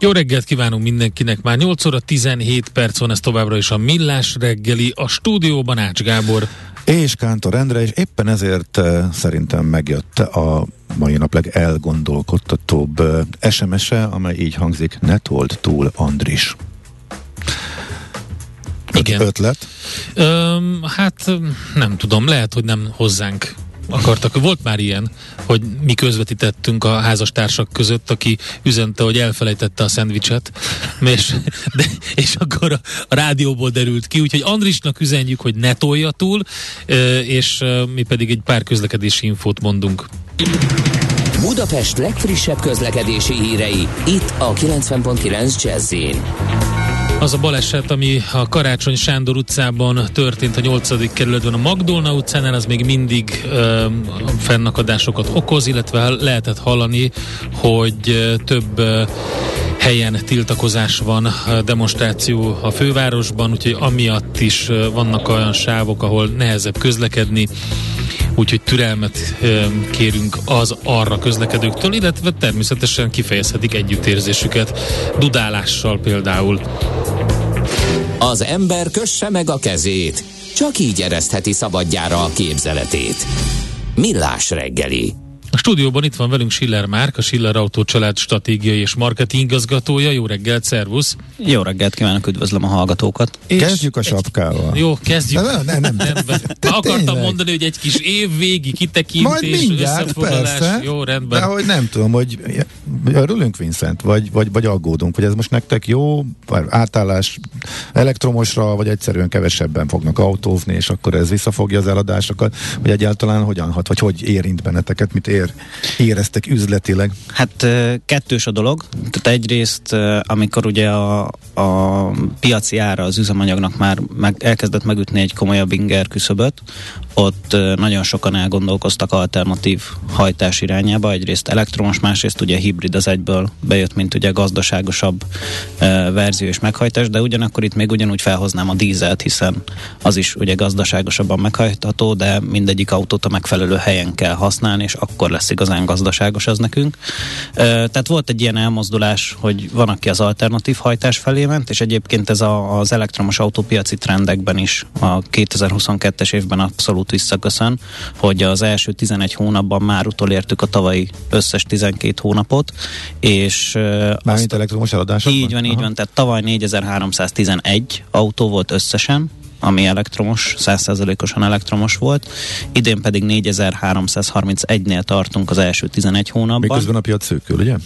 Jó reggelt kívánunk mindenkinek, már 8 óra 17 perc van, ez továbbra is a Millás reggeli, a stúdióban Ács Gábor. És Kántor Endre, és éppen ezért uh, szerintem megjött a mai nap legelgondolkodtatóbb uh, SMS-e, amely így hangzik, ne told túl Andris. Igen. Ötlet? Öm, hát nem tudom, lehet, hogy nem hozzánk akartak. Volt már ilyen, hogy mi közvetítettünk a házastársak között, aki üzente, hogy elfelejtette a szendvicset, és, de, és akkor a, a rádióból derült ki, úgyhogy Andrisnak üzenjük, hogy ne tolja túl, és mi pedig egy pár közlekedési infót mondunk. Budapest legfrissebb közlekedési hírei, itt a 90.9 jazz az a baleset, ami a Karácsony Sándor utcában történt a 8. kerületben a Magdolna utcánál, az még mindig ö, fennakadásokat okoz, illetve lehetett hallani, hogy több ö, helyen tiltakozás van, demonstráció a fővárosban, úgyhogy amiatt is vannak olyan sávok, ahol nehezebb közlekedni, úgyhogy türelmet kérünk az arra közlekedőktől, illetve természetesen kifejezhetik együttérzésüket dudálással például. Az ember kösse meg a kezét, csak így eresztheti szabadjára a képzeletét. Millás reggeli. A stúdióban itt van velünk Schiller Márk, a Schiller Autó család stratégiai és marketing igazgatója. Jó reggelt, szervusz! Jó reggelt kívánok, üdvözlöm a hallgatókat! És kezdjük a sapkával. Jó, kezdjük. Nem, nem, nem. Rendben. Akartam tényleg. mondani, hogy egy kis év végi kitekintés, Majd mindjárt, persze, Jó, rendben. De hogy nem tudom, hogy örülünk, Vincent, vagy, vagy, vagy aggódunk, hogy ez most nektek jó, vagy átállás elektromosra, vagy egyszerűen kevesebben fognak autózni, és akkor ez visszafogja az eladásokat, vagy egyáltalán hogyan hat, vagy hogy érint benneteket, mit ér ér, éreztek üzletileg? Hát kettős a dolog. Tehát egyrészt, amikor ugye a, a piaci ára az üzemanyagnak már meg, elkezdett megütni egy komolyabb inger küszöböt, ott nagyon sokan elgondolkoztak alternatív hajtás irányába, egyrészt elektromos, másrészt ugye hibrid az egyből bejött, mint ugye gazdaságosabb verzió és meghajtás, de ugyanakkor itt még ugyanúgy felhoznám a dízelt, hiszen az is ugye gazdaságosabban meghajtható, de mindegyik autót a megfelelő helyen kell használni, és akkor akkor lesz igazán gazdaságos az nekünk. Tehát volt egy ilyen elmozdulás, hogy van, aki az alternatív hajtás felé ment, és egyébként ez a, az elektromos autópiaci trendekben is a 2022-es évben abszolút visszaköszön, hogy az első 11 hónapban már utolértük a tavalyi összes 12 hónapot, és... Mármint elektromos eladásokban? Így van, így Aha. van, tehát tavaly 4311 autó volt összesen, ami elektromos, 100%-osan elektromos volt. Idén pedig 4331-nél tartunk az első 11 hónapban. Miközben a piac szűkül, ugye?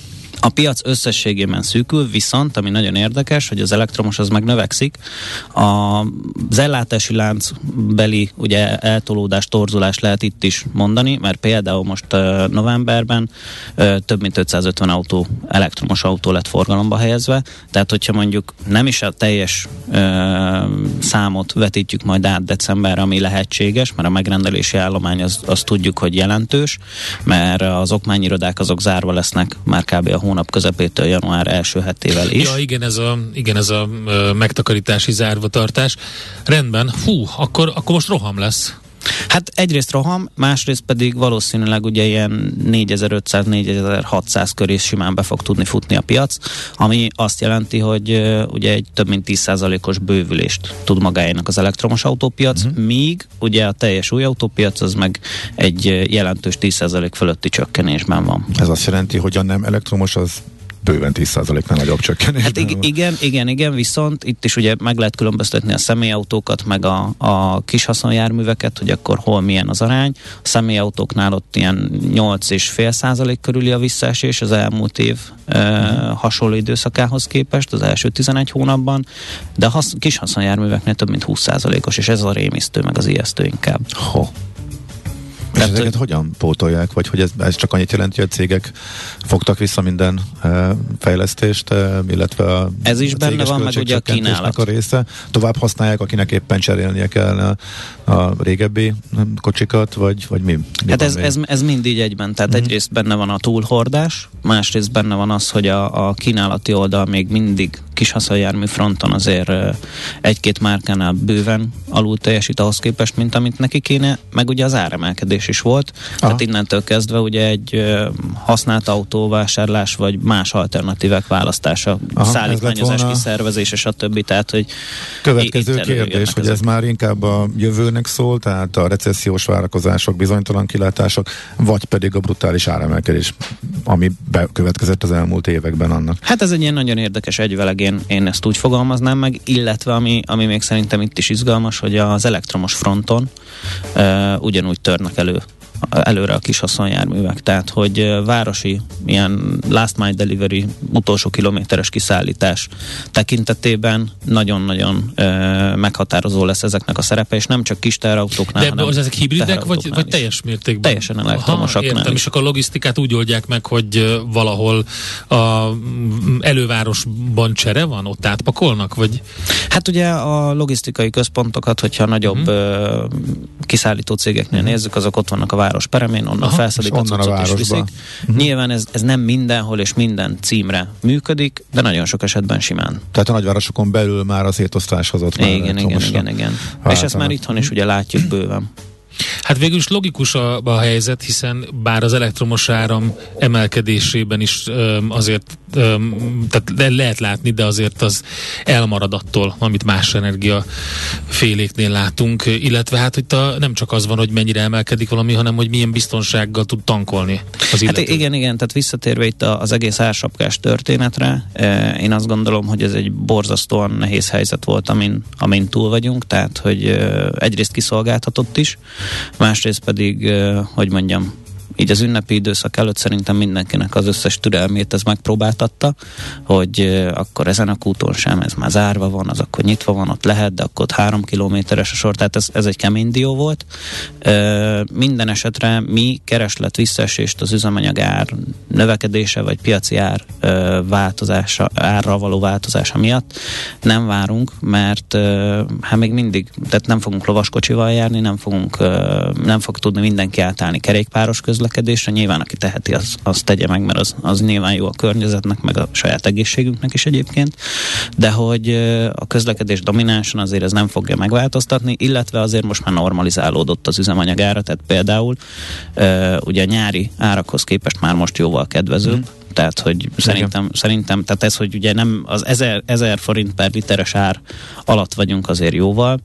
A piac összességében szűkül, viszont, ami nagyon érdekes, hogy az elektromos az meg növekszik. A, az ellátási lánc beli ugye eltolódás, torzulás lehet itt is mondani, mert például most novemberben több mint 550 autó, elektromos autó lett forgalomba helyezve, tehát hogyha mondjuk nem is a teljes uh, számot vetítjük majd át decemberre, ami lehetséges, mert a megrendelési állomány az, az tudjuk, hogy jelentős, mert az okmányirodák azok zárva lesznek már kb. a hónap közepétől január első hetével is. Ja, igen, ez a, igen, ez a megtakarítási zárvatartás. Rendben, hú, akkor, akkor most roham lesz. Hát egyrészt roham, másrészt pedig valószínűleg ugye ilyen 4500-4600 köré simán be fog tudni futni a piac, ami azt jelenti, hogy ugye egy több mint 10%-os bővülést tud magáénak az elektromos autópiac, uh-huh. míg ugye a teljes új autópiac az meg egy jelentős 10% fölötti csökkenésben van. Ez azt jelenti, hogy a nem elektromos az bőven 10%-nál nagyobb csökkenés. Hát igen, igen, igen, igen, viszont itt is ugye meg lehet különböztetni a személyautókat, meg a, a kis haszonjárműveket, hogy akkor hol milyen az arány. A személyautóknál ott ilyen 8,5 százalék körüli a visszaesés az elmúlt év e, hasonló időszakához képest, az első 11 hónapban, de a hasz, kis haszonjárműveknél több mint 20 százalékos, és ez a rémisztő, meg az ijesztő inkább. Ho. És ezeket hogy... hogyan pótolják? Vagy hogy ez, ez csak annyit jelenti, hogy a cégek fogtak vissza minden e, fejlesztést, e, illetve a Ez is a benne van, meg ugye a kínálat. A része. Tovább használják, akinek éppen cserélnie kell a, a régebbi kocsikat, vagy, vagy mi? mi hát ez, ez, ez mind így egyben. Tehát mm-hmm. egyrészt benne van a túlhordás, másrészt benne van az, hogy a, a kínálati oldal még mindig kis haszonjármű fronton azért egy-két márkánál bőven alul teljesít ahhoz képest, mint amit neki kéne, meg ugye az áremelkedés is volt. Aha. Tehát innentől kezdve ugye egy használt autóvásárlás, vagy más alternatívek választása, Aha, szállítmányozás volna... kiszervezése, stb. Tehát, hogy Következő kérdés, hogy ezek. ez már inkább a jövőnek szól, tehát a recessziós várakozások, bizonytalan kilátások, vagy pedig a brutális áremelkedés, ami bekövetkezett az elmúlt években annak. Hát ez egy ilyen nagyon érdekes egyveleg, én, én ezt úgy fogalmaznám meg, illetve ami, ami még szerintem itt is izgalmas, hogy az elektromos fronton uh, ugyanúgy törnek elő előre a kis haszonjárművek. Tehát, hogy városi ilyen last mile delivery, utolsó kilométeres kiszállítás tekintetében nagyon-nagyon e, meghatározó lesz ezeknek a szerepe, és nem csak kis teherautóknál, De hanem az ezek hibridek, vagy, vagy teljes mértékben? Teljesen elektromosak. Aha, értem, és akkor a logisztikát úgy oldják meg, hogy valahol a elővárosban csere van, ott átpakolnak, vagy? Hát ugye a logisztikai központokat, hogyha nagyobb uh-huh. kiszállító cégeknél uh-huh. nézzük, azok ott vannak a város peremén, onnan Aha, felszedik a cuccot és viszik. Uh-huh. Nyilván ez, ez nem mindenhol és minden címre működik, de nagyon sok esetben simán. Tehát a nagyvárosokon belül már az étosztás ott már Igen, igen, igen, igen. Hát, és ezt már itthon is ugye látjuk bőven. Hát végül is logikus a, a helyzet, hiszen bár az elektromos áram emelkedésében is öm, azért tehát lehet látni, de azért az elmarad attól, amit más energia féléknél látunk, illetve hát hogy a, nem csak az van, hogy mennyire emelkedik valami, hanem hogy milyen biztonsággal tud tankolni az illető. Hát igen, igen, tehát visszatérve itt az egész ársapkás történetre, én azt gondolom, hogy ez egy borzasztóan nehéz helyzet volt, amin, amin túl vagyunk, tehát hogy egyrészt kiszolgáltatott is, másrészt pedig, hogy mondjam, így az ünnepi időszak előtt szerintem mindenkinek az összes türelmét ez megpróbáltatta, hogy akkor ezen a kúton sem, ez már zárva van, az akkor nyitva van, ott lehet, de akkor ott három kilométeres a sor, tehát ez, ez egy kemény dió volt. Minden esetre mi kereslet visszaesést az üzemanyag ár növekedése, vagy piaci ár változása, árra való változása miatt nem várunk, mert hát még mindig, tehát nem fogunk lovaskocsival járni, nem fogunk, nem fog tudni mindenki átállni kerékpáros közlekedésre, közlekedésre. Nyilván, aki teheti, az, az tegye meg, mert az, az nyilván jó a környezetnek, meg a saját egészségünknek is egyébként. De hogy a közlekedés dominánsan azért ez nem fogja megváltoztatni, illetve azért most már normalizálódott az üzemanyagára, tehát például ugye a nyári árakhoz képest már most jóval kedvezőbb. Mm tehát, hogy szerintem, szerintem, tehát ez, hogy ugye nem az 1000, 1000 forint per literes ár alatt vagyunk azért jóval,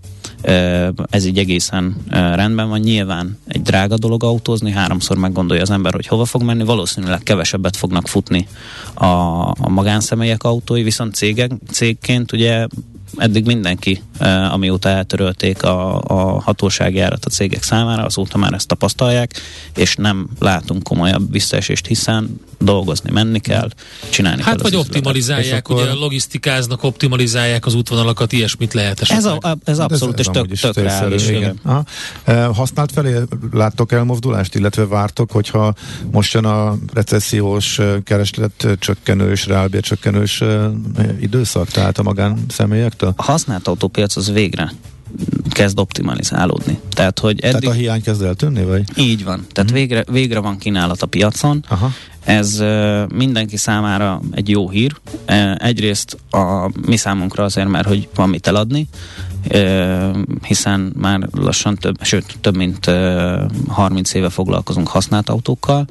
ez így egészen rendben van. Nyilván egy drága dolog autózni, háromszor meggondolja az ember, hogy hova fog menni, valószínűleg kevesebbet fognak futni a, a magánszemélyek autói, viszont cégek, cégként ugye eddig mindenki, amióta eltörölték a, a hatóságjárat a cégek számára, azóta már ezt tapasztalják, és nem látunk komolyabb visszaesést, hiszen dolgozni menni kell, csinálni hát kell. vagy optimalizálják, akkor... ugye logisztikáznak, optimalizálják az útvonalakat, ilyesmit lehet esetleg. Ez, a, ez abszolút, és tök, tök reális. Igen. Aha. Használt felé láttok elmozdulást, illetve vártok, hogyha most jön a recessziós kereslet csökkenős, reálbér csökkenős időszak, tehát a magánszemélyektől? A használt autópiac az végre kezd optimalizálódni. Tehát, hogy eddig... Tehát a hiány kezd eltűnni, vagy? Így van. Tehát uh-huh. végre, végre van kínálat a piacon. Aha. Ez mindenki számára egy jó hír. Egyrészt a mi számunkra azért, mert hogy van mit eladni, hiszen már lassan több, sőt, több mint uh, 30 éve foglalkozunk használt autókkal,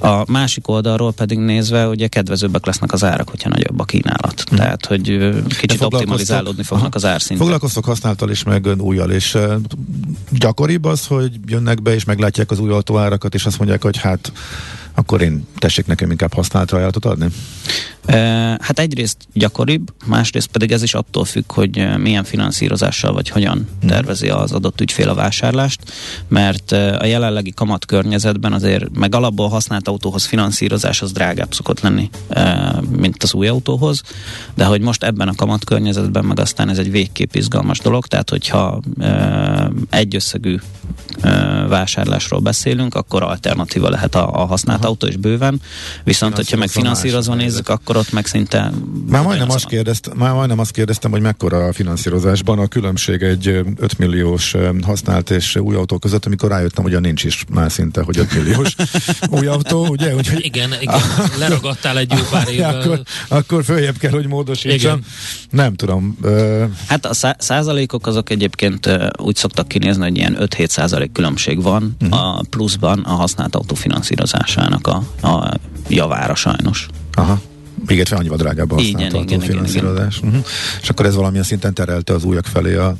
a másik oldalról pedig nézve, ugye kedvezőbbek lesznek az árak, hogyha nagyobb a kínálat. Hmm. Tehát, hogy kicsit optimalizálódni fognak az árszintek. Foglalkoztok használtal is, meg újjal, és gyakoribb az, hogy jönnek be és meglátják az új autóárakat, és azt mondják, hogy hát akkor én tessék nekem inkább használt ajánlatot adni? Hát egyrészt gyakoribb, másrészt pedig ez is attól függ, hogy milyen finanszírozással vagy hogyan hmm. tervezi az adott ügyfél a vásárlást, mert a jelenlegi kamat környezetben azért meg alapból használt autóhoz finanszírozás az drágább szokott lenni, mint az új autóhoz, de hogy most ebben a kamat környezetben meg aztán ez egy végképp izgalmas dolog, tehát hogyha egy összegű vásárlásról beszélünk, akkor alternatíva lehet a, a használt Aha. autó is bőven, viszont hogyha meg finanszírozva nézzük, akkor ott meg szinte... Már majdnem, azt kérdezt, már majdnem azt kérdeztem, hogy mekkora a finanszírozásban a különbség egy 5 milliós használt és új autó között, amikor rájöttem, hogy a nincs is már szinte, hogy 5 milliós új autó, ugye? Úgyhogy, igen, igen, leragadtál egy jó pár évvel. akkor, akkor följebb kell, hogy módosítsam. Nem tudom. Hát a szá- százalékok azok egyébként úgy szoktak kinézni, hogy ilyen 5-7 százalék különbség van uh-huh. a pluszban a használt autó finanszírozásának a, a javára sajnos. Aha. Még egyszer annyival drágább a használt autófinanszírozás. Uh-huh. Mhm. És akkor ez valamilyen szinten terelte az újak felé a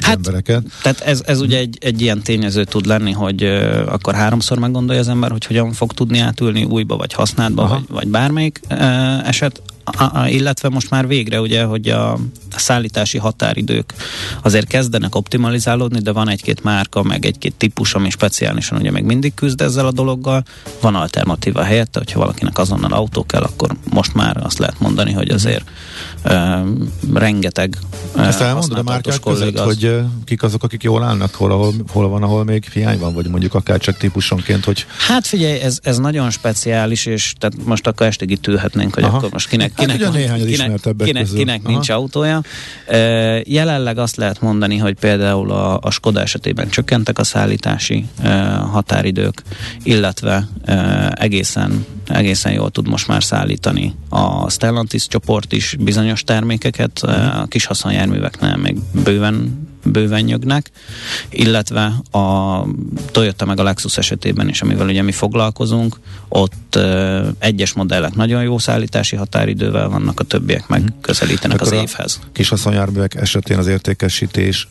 hát, embereket. Tehát ez, ez ugye egy, egy ilyen tényező tud lenni, hogy uh, akkor háromszor meggondolja az ember, hogy hogyan fog tudni átülni újba, vagy használtba, vagy, vagy bármelyik uh, eset a, a, illetve most már végre ugye, hogy a, szállítási határidők azért kezdenek optimalizálódni, de van egy-két márka, meg egy-két típus, ami speciálisan ugye még mindig küzd ezzel a dologgal. Van alternatíva helyette, hogyha valakinek azonnal autó kell, akkor most már azt lehet mondani, hogy azért uh, rengeteg uh, Ezt elmondod a márkák között, az... hogy kik azok, akik jól állnak, hol, ahol, hol van, ahol még hiány van, vagy mondjuk akár csak típusonként, hogy... Hát figyelj, ez, ez nagyon speciális, és tehát most akkor estig itt ülhetnénk, hogy Aha. akkor most kinek kinek, hát kinek, van, kinek, kinek, kinek nincs autója. Jelenleg azt lehet mondani, hogy például a, a Skoda esetében csökkentek a szállítási határidők, illetve egészen egészen jól tud most már szállítani. A Stellantis csoport is bizonyos termékeket, a kis haszonjárműveknél még bőven bőven nyögnek, illetve a Toyota meg a Lexus esetében is, amivel ugye mi foglalkozunk, ott uh, egyes modellek nagyon jó szállítási határidővel vannak, a többiek meg mhm. közelítenek Akkor az évhez. Kis haszonjárművek esetén az értékesítés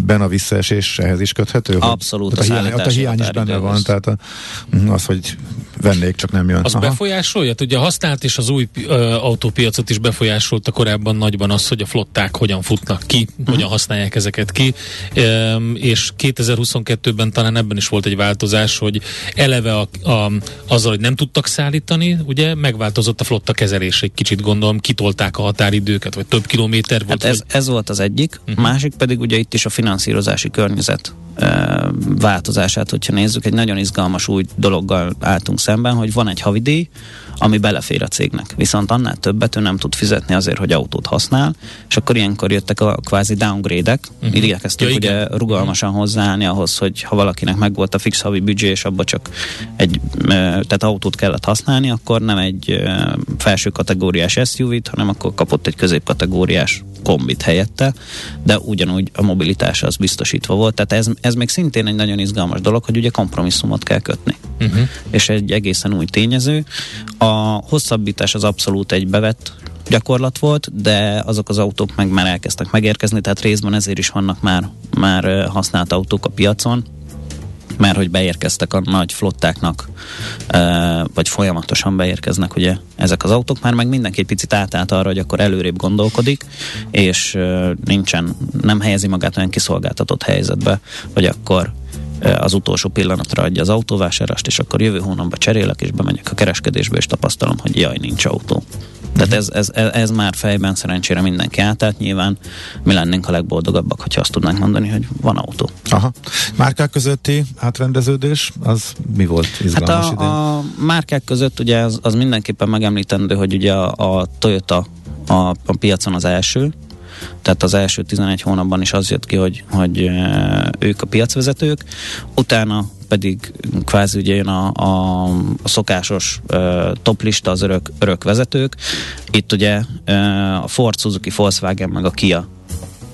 ben a visszaesés ehhez is köthető? Abszolút. a, hiány, a hiány is benne van, tehát a, az, hogy vennék, csak nem jön. Az Aha. befolyásolja? Ugye a használt és az új ö, autópiacot is befolyásolta korábban nagyban az, hogy a flották hogyan futnak ki, uh-huh. hogyan használják ezeket ki, e, és 2022-ben talán ebben is volt egy változás, hogy eleve a, a, azzal, hogy nem tudtak szállítani, ugye megváltozott a flotta kezelés egy kicsit gondolom, kitolták a határidőket, vagy több kilométer volt. Hát ez, vagy... ez volt az egyik, uh-huh. másik pedig ugye itt is a finanszírozási környezet változását, hogyha nézzük, egy nagyon izgalmas új dologgal álltunk szemben, hogy van egy havidíj, ami belefér a cégnek. Viszont annál többet ő nem tud fizetni azért, hogy autót használ, és akkor ilyenkor jöttek a kvázi downgrade-ek, uh-huh. igyekeztünk ja, ugye rugalmasan hozzáállni ahhoz, hogy ha valakinek megvolt a fix havi büdzsé, és abba csak egy tehát autót kellett használni, akkor nem egy felső kategóriás SUV-t, hanem akkor kapott egy középkategóriás kombit helyette, de ugyanúgy a mobilitás az biztosítva volt. Tehát ez, ez még szintén egy nagyon izgalmas dolog, hogy ugye kompromisszumot kell kötni. Uh-huh. És egy egészen új tényező. A hosszabbítás az abszolút egy bevett gyakorlat volt, de azok az autók meg már elkezdtek megérkezni, tehát részben ezért is vannak már, már használt autók a piacon, mert hogy beérkeztek a nagy flottáknak, vagy folyamatosan beérkeznek ugye ezek az autók, már meg mindenki egy picit átállt arra, hogy akkor előrébb gondolkodik, és nincsen, nem helyezi magát olyan kiszolgáltatott helyzetbe, hogy akkor az utolsó pillanatra adja az autóvásárlást, és akkor jövő hónapban cserélek, és bemegyek a kereskedésbe, és tapasztalom, hogy jaj, nincs autó. Tehát ez, ez, ez már fejben szerencsére mindenki átállt. Nyilván mi lennénk a legboldogabbak, hogyha azt tudnánk mondani, hogy van autó. Aha. Márkák közötti átrendeződés, az mi volt izgalmas hát a, idén? a márkák között ugye az, az mindenképpen megemlítendő, hogy ugye a, a Toyota a, a piacon az első, tehát az első 11 hónapban is az jött ki, hogy, hogy ők a piacvezetők, utána pedig kvázi ugye jön a, a, a szokásos uh, toplista, az örök, örök vezetők. Itt ugye uh, a Ford, Suzuki, Volkswagen meg a Kia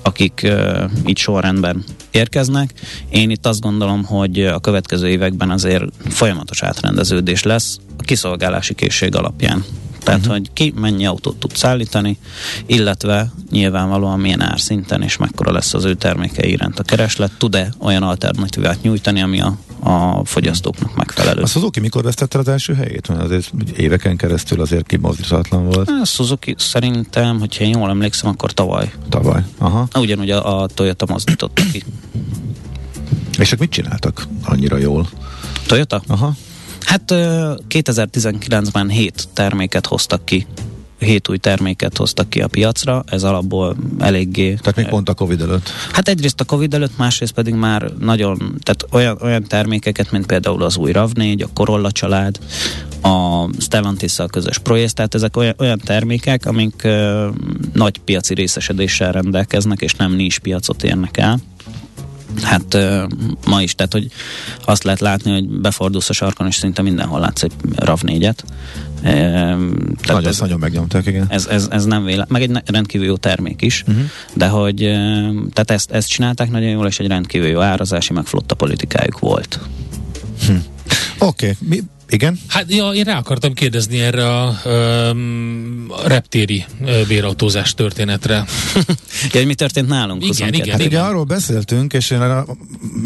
akik uh, itt sorrendben érkeznek. Én itt azt gondolom, hogy a következő években azért folyamatos átrendeződés lesz a kiszolgálási készség alapján. Tehát, uh-huh. hogy ki mennyi autót tud szállítani, illetve nyilvánvalóan milyen árszinten és mekkora lesz az ő termékei iránt a kereslet, tud-e olyan alternatívát nyújtani, ami a, a fogyasztóknak megfelelő. A Suzuki mikor vesztette az első helyét? Mert azért éveken keresztül azért kimozdíthatatlan volt. A Suzuki szerintem, hogyha én jól emlékszem, akkor tavaly. Tavaly, aha. Ugyanúgy a, a Toyota mozdította ki. És ők mit csináltak annyira jól? Toyota? Aha. Hát 2019-ben 7 terméket hoztak ki hét új terméket hoztak ki a piacra, ez alapból eléggé... Tehát még pont a Covid előtt. Hát egyrészt a Covid előtt, másrészt pedig már nagyon, tehát olyan, olyan termékeket, mint például az új RAV4, a Corolla család, a stellantis közös projekt, tehát ezek olyan, olyan termékek, amik ö, nagy piaci részesedéssel rendelkeznek, és nem nincs piacot érnek el. Hát ma is, tehát hogy azt lehet látni, hogy befordulsz a sarkon, és szinte mindenhol látsz egy RAV4-et. Nagyon, ez, nagyon megnyomták, igen. Ez, ez, ez nem véle, meg egy rendkívül jó termék is, uh-huh. de hogy tehát ezt, ezt csinálták nagyon jól, és egy rendkívül jó árazási, meg flotta politikájuk volt. Hm. Oké, okay. Igen? Hát ja, én rá akartam kérdezni erre a, um, a reptéri uh, bérautózás történetre. ja, hogy mi történt nálunk? Igen, igen, hát igen. ugye arról beszéltünk, és én,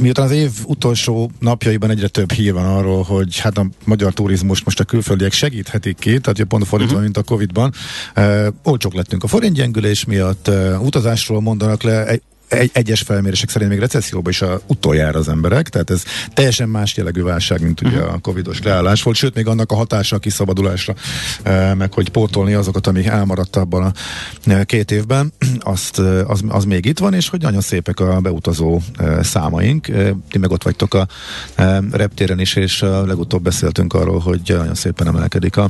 miután az év utolsó napjaiban egyre több hír van arról, hogy hát a magyar turizmus most a külföldiek segíthetik ki, tehát pont fordítva, uh-huh. mint a Covid-ban. Uh, olcsók lettünk a forintgyengülés miatt, uh, utazásról mondanak le, egy egy, egyes felmérések szerint még recesszióban is a utoljára az emberek, tehát ez teljesen más jellegű válság, mint ugye a covidos leállás volt, sőt még annak a hatása a kiszabadulásra, meg hogy pótolni azokat, amik elmaradt abban a két évben, azt, az, az még itt van, és hogy nagyon szépek a beutazó számaink. Ti meg ott vagytok a reptéren is, és legutóbb beszéltünk arról, hogy nagyon szépen emelkedik a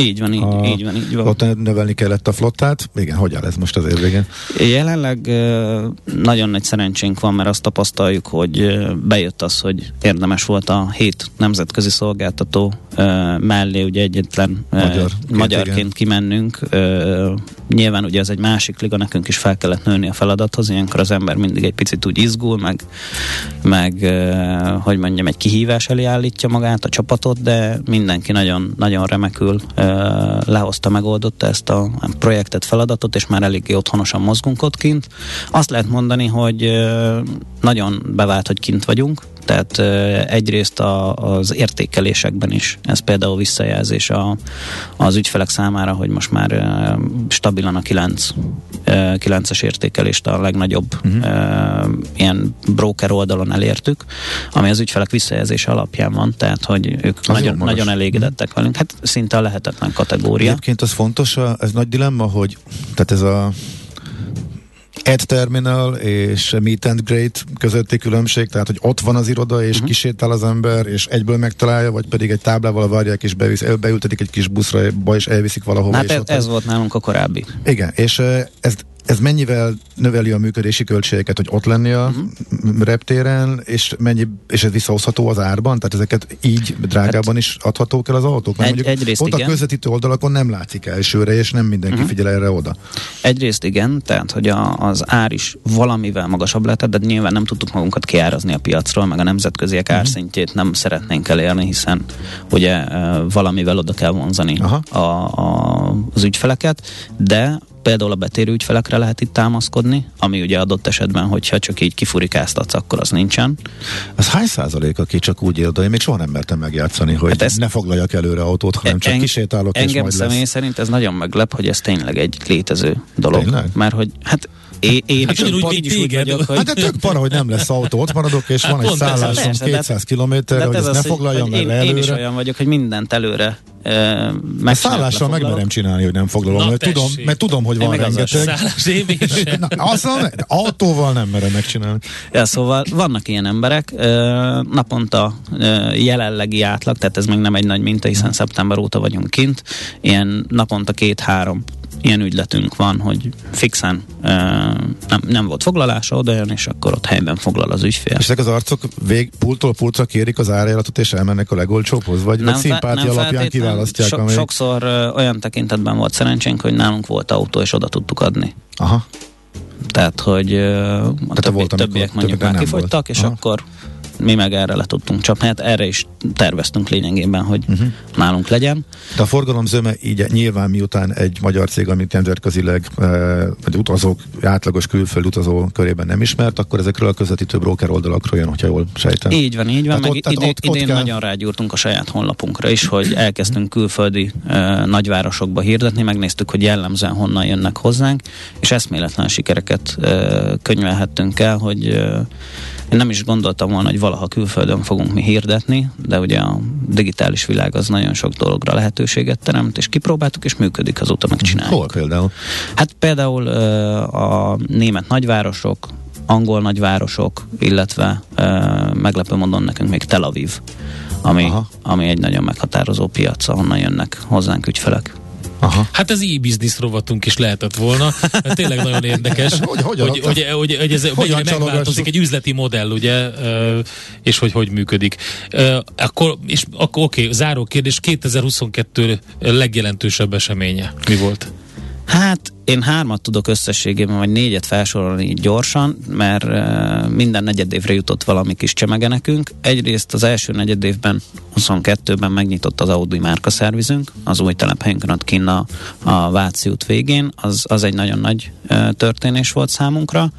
így van, így, a, így van, így van. Ott növelni kellett a flottát. Igen, hogy áll ez most az év Jelenleg nagyon nagy szerencsénk van, mert azt tapasztaljuk, hogy bejött az, hogy érdemes volt a hét nemzetközi szolgáltató mellé ugye egyetlen Magyar, magyarként igen. kimennünk. Nyilván ugye ez egy másik liga, nekünk is fel kellett nőni a feladathoz, ilyenkor az ember mindig egy picit úgy izgul, meg, meg hogy mondjam, egy kihívás elé állítja magát, a csapatot, de mindenki nagyon, nagyon remekül lehozta, megoldotta ezt a projektet, feladatot, és már eléggé otthonosan mozgunk ott kint. Azt lehet mondani, hogy nagyon bevált, hogy kint vagyunk, tehát egyrészt a, az értékelésekben is ez például visszajelzés a, az ügyfelek számára, hogy most már stabilan a 9 9-es értékelést a legnagyobb uh-huh. ilyen broker oldalon elértük, ami az ügyfelek visszajelzése alapján van, tehát hogy ők nagyon, nagyon elégedettek uh-huh. velünk. Hát szinte a lehetetlen kategória. Egyébként az fontos, ez nagy dilemma, hogy tehát ez a Ad Terminal és Meet and Great közötti különbség, tehát hogy ott van az iroda, és uh-huh. kisétál az ember, és egyből megtalálja, vagy pedig egy táblával várják, és bevisz, beültetik egy kis buszra, és elviszik valahova. Hát ez, ez volt nálunk a korábbi. Igen, és ez ez mennyivel növeli a működési költségeket, hogy ott lenni a uh-huh. reptéren, és, mennyi, és ez visszahozható az árban? Tehát ezeket így drágában hát, is adhatók el az autók? Mert egy, egyrészt ott igen. a közvetítő oldalakon nem látszik elsőre, és nem mindenki uh-huh. figyel erre oda. Egyrészt igen, tehát hogy a, az ár is valamivel magasabb lett, de nyilván nem tudtuk magunkat kiárazni a piacról, meg a nemzetköziek uh-huh. árszintjét nem szeretnénk elérni, hiszen ugye valamivel oda kell vonzani a, a, az ügyfeleket, de például a betérő ügyfelekre lehet itt támaszkodni, ami ugye adott esetben, hogyha csak így kifurikáztatsz, akkor az nincsen. Az hány százalék, aki csak úgy él, de én még soha nem mertem megjátszani, hogy hát ez ne foglaljak előre autót, hanem csak en, kisétálok engem és majd személy lesz. szerint ez nagyon meglep, hogy ez tényleg egy létező dolog. Tényleg? Mert hogy hát én, én hát is, úgy, úgy, is úgy vagyok, hogy... Hát de tök para, hogy nem lesz autó, ott maradok, és hát van egy szállásom 200 kilométerre, hogy ezt ne foglaljam el előre. Én is olyan vagyok, hogy mindent előre meg szállással megmerem csinálni, hogy nem foglalom, Na, mert, tudom, mert tudom, hogy van rengeteg. Na, azzal, autóval nem merem megcsinálni. Ja, szóval vannak ilyen emberek, naponta jelenlegi átlag, tehát ez még nem egy nagy minta, hiszen szeptember óta vagyunk kint, ilyen naponta két-három ilyen ügyletünk van, hogy fixen uh, nem, nem volt foglalása, oda jön, és akkor ott helyben foglal az ügyfél. És ezek az arcok vég, pultól pultra kérik az árajánlatot, és elmennek a legolcsóbbhoz? Vagy, nem vagy szimpátia nem alapján kiválasztják? So, amelyik... Sokszor uh, olyan tekintetben volt szerencsénk, hogy nálunk volt autó, és oda tudtuk adni. Aha. Tehát, hogy uh, a többi, volt, többiek mondjuk már kifogytak, volt. és Aha. akkor mi meg erre le tudtunk csapni. Hát erre is terveztünk lényegében, hogy uh-huh. nálunk legyen. De a forgalom zöme így nyilván miután egy magyar cég, amit nemzetközileg e, vagy utazók, átlagos külföld utazó körében nem ismert, akkor ezekről a közvetítő broker oldalakról jön, hogyha jól sejtem. Így van, így van. meg ott, idén, ott, idén kell... nagyon rágyúrtunk a saját honlapunkra is, hogy elkezdtünk külföldi e, nagyvárosokba hirdetni, megnéztük, hogy jellemzően honnan jönnek hozzánk, és eszméletlen sikereket e, könyvelhettünk el, hogy e, Én nem is gondoltam volna, hogy valaha külföldön fogunk mi hirdetni, de ugye a digitális világ az nagyon sok dologra lehetőséget teremt, és kipróbáltuk, és működik, azóta megcsináljuk. Hol például? Hát például a német nagyvárosok, angol nagyvárosok, illetve meglepő mondom nekünk még Tel Aviv, ami, ami egy nagyon meghatározó piac, ahonnan jönnek hozzánk ügyfelek. Aha. Hát ez e-business rovatunk is lehetett volna. Tényleg nagyon érdekes, hogy, hogy, hogy, hogy, hogy, hogy ez hogy megváltozik egy üzleti modell, ugye, és hogy hogy működik. Akkor, és akkor oké, okay, záró kérdés, 2022 legjelentősebb eseménye mi volt? Hát én hármat tudok összességében, vagy négyet felsorolni gyorsan, mert minden negyed évre jutott valami kis csemege nekünk. Egyrészt az első negyed évben, 22-ben megnyitott az Audi márka szervizünk, az új telephelyünkön ott kinn a, a Váci út végén, az, az egy nagyon nagy uh, történés volt számunkra.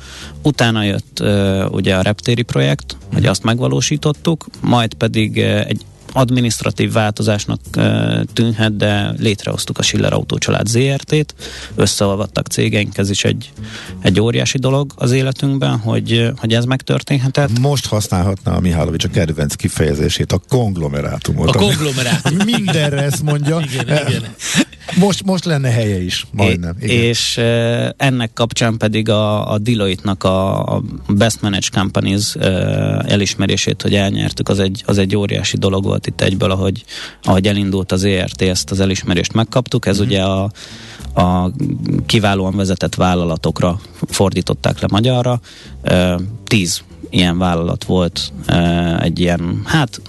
Utána jött ugye a reptéri projekt, hogy azt megvalósítottuk, majd pedig egy administratív változásnak tűnhet, de létrehoztuk a Schiller Autócsalád ZRT-t, összeolvadtak cégeink, ez is egy, egy óriási dolog az életünkben, hogy, hogy ez megtörténhetett. Most használhatná a Mihálovics a kedvenc kifejezését, a konglomerátumot. A konglomerátum. Mindenre ezt mondja. igen, igen. Most, most lenne helye is, majdnem. Igen. És ennek kapcsán pedig a, a Deloitte-nak a, a Best Managed Companies elismerését, hogy elnyertük, az egy, az egy óriási dolog volt itt egyből, ahogy, ahogy elindult az ERT, ezt az elismerést megkaptuk. Ez mm. ugye a, a kiválóan vezetett vállalatokra fordították le magyarra. Uh, tíz ilyen vállalat volt egy ilyen, hát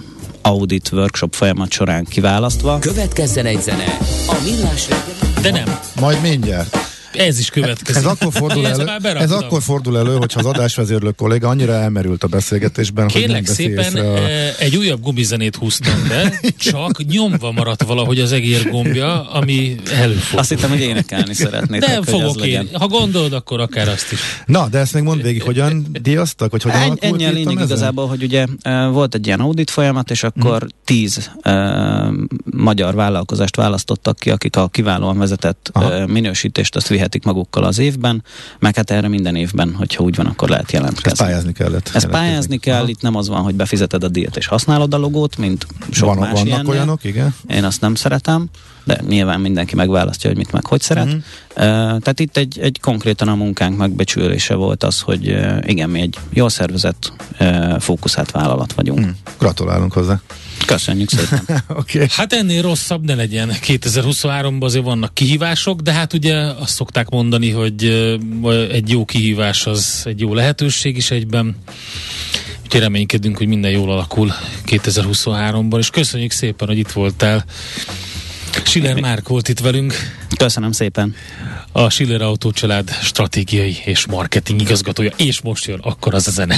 audit workshop folyamat során kiválasztva. Következzen egy zene, a millás reggel. De nem. Majd mindjárt. Ez is következik. Ez akkor fordul elő, ez akkor fordul elő hogyha az adásvezérlő kolléga annyira elmerült a beszélgetésben, Kérlek hogy szépen a... egy újabb gumizenét húztam be, csak nyomva maradt valahogy az egér gombja, ami előfordul. Azt hittem, hogy énekelni szeretnéd. Nem fogok én. Ha gondolod, akkor akár azt is. Na, de ezt még mondd végig, hogyan díjaztak, vagy hogyan Egy, Ennyi a lényeg igazából, hogy ugye volt egy ilyen audit folyamat, és akkor hmm. tíz uh, magyar vállalkozást választottak ki, akik a kiválóan vezetett uh, minősítést azt vihet vihetik magukkal az évben, meg hát erre minden évben, hogyha úgy van, akkor lehet jelentkezni. Ezt pályázni kellett. Ezt pályázni kell, Aha. itt nem az van, hogy befizeted a díjat és használod a logót, mint sok van, más Vannak ilyennél. olyanok, igen? Én azt nem szeretem, de nyilván mindenki megválasztja, hogy mit meg hogy szeret. Uh-huh. Uh, tehát itt egy, egy konkrétan a munkánk megbecsülése volt az, hogy uh, igen, mi egy jól szervezett, uh, fókuszált vállalat vagyunk. Uh-huh. Gratulálunk hozzá. Köszönjük szépen. okay. Hát ennél rosszabb ne legyen. 2023-ban azért vannak kihívások, de hát ugye azt szokták mondani, hogy egy jó kihívás az egy jó lehetőség is egyben. Úgyhogy reménykedünk, hogy minden jól alakul 2023-ban, és köszönjük szépen, hogy itt voltál. Schiller Márk volt itt velünk. Köszönöm szépen. A Schiller Autócsalád stratégiai és marketing igazgatója, és most jön akkor az a zene.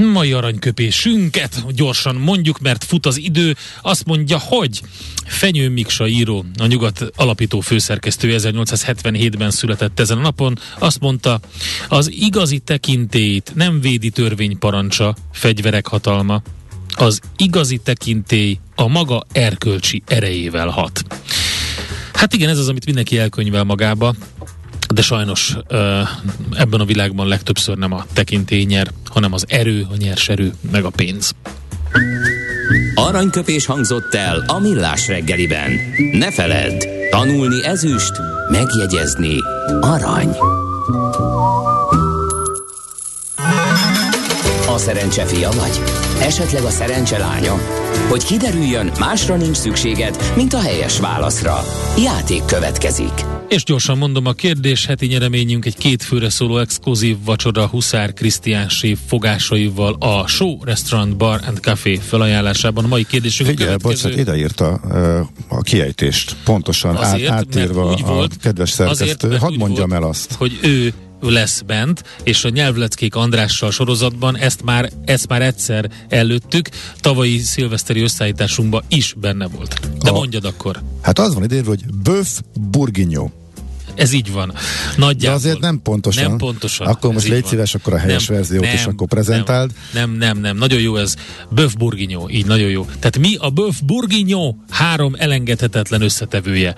mai aranyköpésünket gyorsan mondjuk, mert fut az idő. Azt mondja, hogy Fenyő Miksa író, a nyugat alapító főszerkesztő 1877-ben született ezen a napon, azt mondta, az igazi tekintélyt nem védi törvényparancsa, fegyverek hatalma. Az igazi tekintély a maga erkölcsi erejével hat. Hát igen, ez az, amit mindenki elkönyvel magába, de sajnos ebben a világban legtöbbször nem a tekintély nyer, hanem az erő, a nyers erő, meg a pénz. Aranyköpés hangzott el a millás reggeliben. Ne feledd, tanulni ezüst, megjegyezni arany. A szerencse fia vagy? Esetleg a szerencse lánya? Hogy kiderüljön, másra nincs szükséged, mint a helyes válaszra. Játék következik. És gyorsan mondom a kérdés, heti nyereményünk egy két főre szóló exkluzív vacsora Huszár Krisztián séf fogásaival a Show Restaurant Bar and Café felajánlásában. A mai kérdésünk Figyelj, következő... bocsánat, írta uh, a kiejtést, pontosan azért, át, átírva a volt, kedves szerkesztő. Hadd mondjam volt, el azt. Hogy ő lesz bent, és a nyelvleckék Andrással sorozatban ezt már, ezt már egyszer előttük, tavalyi szilveszteri összeállításunkban is benne volt. De a, mondjad akkor. Hát az van idén, hogy Böf Bourguignon. Ez így van. Nagyjából. De azért nem pontosan. Nem pontosan. Akkor most légy szíves, akkor a helyes nem, verziót nem, is akkor prezentáld. Nem, nem, nem, nem, nagyon jó ez. Böf bourguignon, így nagyon jó. Tehát mi a böf bourguignon három elengedhetetlen összetevője?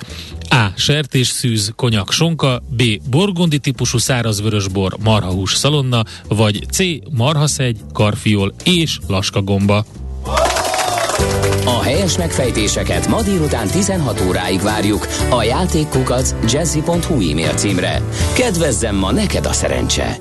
A. Sertésszűz, konyak, sonka, B. Burgundi típusú szárazvörösbor, marhahús szalonna, vagy C. Marhaszegy, karfiol és laskagomba. A helyes megfejtéseket ma délután 16 óráig várjuk a játékkukac jazzy.hu e-mail címre. Kedvezzem ma neked a szerencse!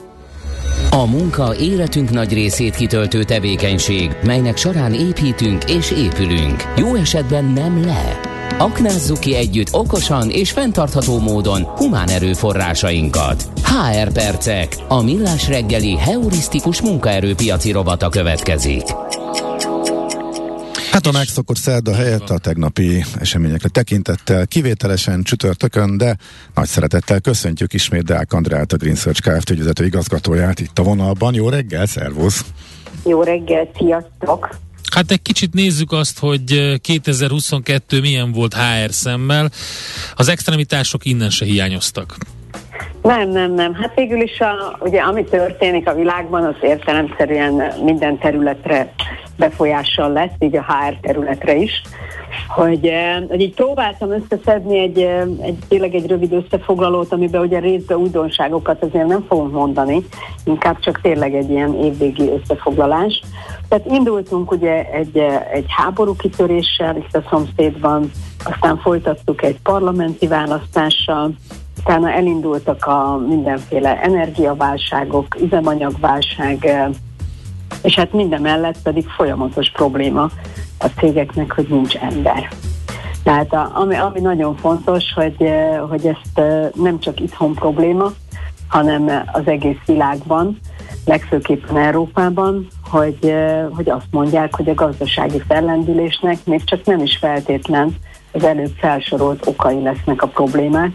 A munka életünk nagy részét kitöltő tevékenység, melynek során építünk és épülünk. Jó esetben nem le. Aknázzuk ki együtt okosan és fenntartható módon humán erőforrásainkat. HR Percek, a millás reggeli heurisztikus munkaerőpiaci robata következik. Hát a megszokott szerda helyett a tegnapi eseményekre tekintettel kivételesen csütörtökön, de nagy szeretettel köszöntjük ismét Deák Andrát, a Green Search Kft. ügyvezető igazgatóját itt a vonalban. Jó reggel, szervusz! Jó reggel, sziasztok! Hát egy kicsit nézzük azt, hogy 2022 milyen volt HR szemmel. Az extremitások innen se hiányoztak. Nem, nem, nem. Hát végül is, a, ugye, ami történik a világban, az értelemszerűen minden területre befolyással lesz, így a HR területre is. Hogy, eh, hogy így próbáltam összeszedni egy, eh, egy, tényleg egy rövid összefoglalót, amiben ugye részben újdonságokat azért nem fogunk mondani, inkább csak tényleg egy ilyen évvégi összefoglalás. Tehát indultunk ugye egy, eh, egy háború kitöréssel itt a szomszédban, aztán folytattuk egy parlamenti választással, utána elindultak a mindenféle energiaválságok, üzemanyagválság, és hát minden mellett pedig folyamatos probléma a cégeknek, hogy nincs ember. Tehát a, ami, ami nagyon fontos, hogy, hogy ezt nem csak itthon probléma, hanem az egész világban, legfőképpen Európában, hogy, hogy azt mondják, hogy a gazdasági fellendülésnek még csak nem is feltétlen az előbb felsorolt okai lesznek a problémák,